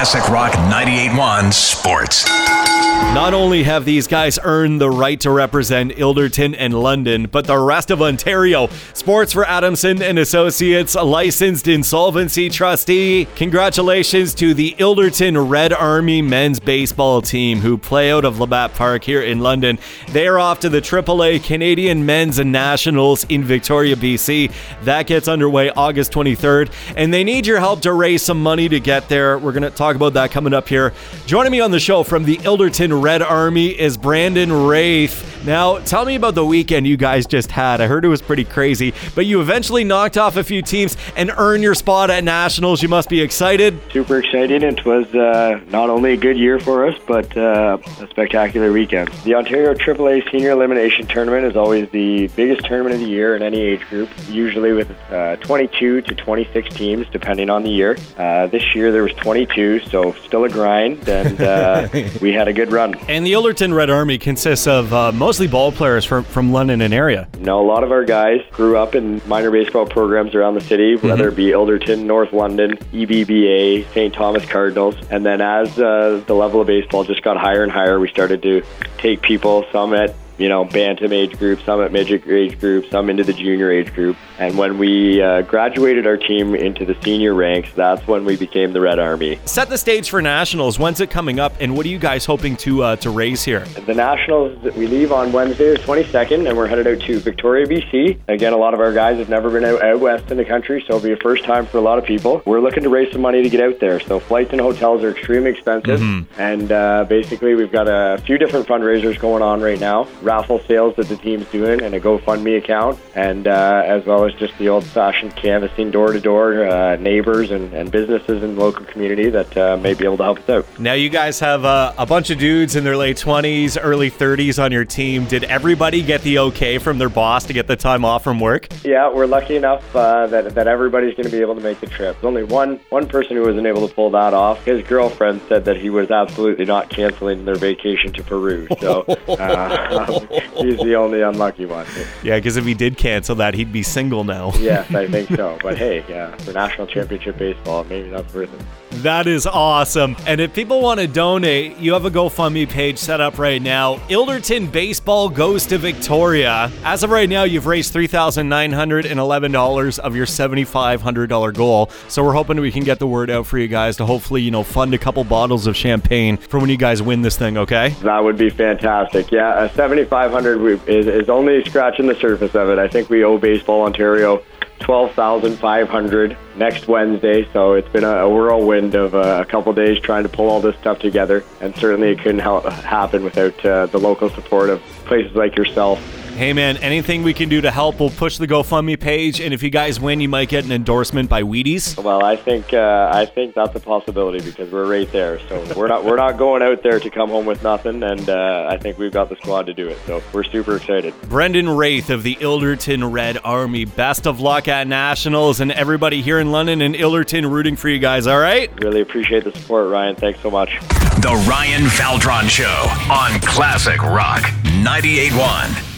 Classic Rock 98.1 Sports. Not only have these guys earned the right to represent Ilderton and London, but the rest of Ontario. Sports for Adamson and Associates, licensed insolvency trustee. Congratulations to the Ilderton Red Army men's baseball team who play out of Labatt Park here in London. They are off to the AAA Canadian Men's Nationals in Victoria, BC. That gets underway August 23rd, and they need your help to raise some money to get there. We're going to talk about that coming up here. Joining me on the show from the Ilderton Red Army is Brendan Wraith. Now, tell me about the weekend you guys just had. I heard it was pretty crazy, but you eventually knocked off a few teams and earned your spot at Nationals. You must be excited. Super excited. It was uh, not only a good year for us, but uh, a spectacular weekend. The Ontario AAA Senior Elimination Tournament is always the biggest tournament of the year in any age group, usually with uh, 22 to 26 teams, depending on the year. Uh, this year there was 22, so still a grind, and uh, we had a good run. And the Ilderton Red Army consists of uh, mostly ball players from, from London and area. You know, a lot of our guys grew up in minor baseball programs around the city, whether it be Ilderton, North London, EBBA, St. Thomas Cardinals. And then as uh, the level of baseball just got higher and higher, we started to take people, some at you know, bantam age group, some at midget age group, some into the junior age group. And when we uh, graduated our team into the senior ranks, that's when we became the Red Army. Set the stage for Nationals. When's it coming up, and what are you guys hoping to uh, to raise here? The Nationals, we leave on Wednesday the 22nd, and we're headed out to Victoria, BC. Again, a lot of our guys have never been out, out west in the country, so it'll be a first time for a lot of people. We're looking to raise some money to get out there. So flights and hotels are extremely expensive, and uh, basically we've got a few different fundraisers going on right now. Raffle sales that the team's doing, and a GoFundMe account, and uh, as well as just the old-fashioned canvassing door-to-door uh, neighbors and, and businesses in the local community that uh, may be able to help us out. Now, you guys have uh, a bunch of dudes in their late 20s, early 30s on your team. Did everybody get the okay from their boss to get the time off from work? Yeah, we're lucky enough uh, that that everybody's going to be able to make the trip. There's only one one person who wasn't able to pull that off. His girlfriend said that he was absolutely not canceling their vacation to Peru. So uh, he's the only unlucky one. Yeah, because if he did cancel that, he'd be single now. yes, I think so. But hey, yeah, for national championship baseball, maybe not for him. That is awesome. And if people want to donate, you have a GoFundMe page set up right now. Ilderton Baseball goes to Victoria. As of right now, you've raised $3,911 of your $7,500 goal. So we're hoping we can get the word out for you guys to hopefully, you know, fund a couple bottles of champagne for when you guys win this thing, okay? That would be fantastic. Yeah, a seventy. Five hundred is, is only scratching the surface of it. I think we owe Baseball Ontario 12,500 next Wednesday. So it's been a, whirlwind of uh, a couple of days trying to pull all this stuff together. And certainly it couldn't help happen without uh, the local support of places like yourself Hey man, anything we can do to help, we'll push the GoFundMe page. And if you guys win, you might get an endorsement by Wheaties. Well, I think uh, I think that's a possibility because we're right there. So we're not we're not going out there to come home with nothing, and uh, I think we've got the squad to do it. So we're super excited. Brendan Wraith of the Ilderton Red Army. Best of luck at Nationals and everybody here in London and Ilderton rooting for you guys, all right? Really appreciate the support, Ryan. Thanks so much. The Ryan Valdron Show on Classic Rock 98.1.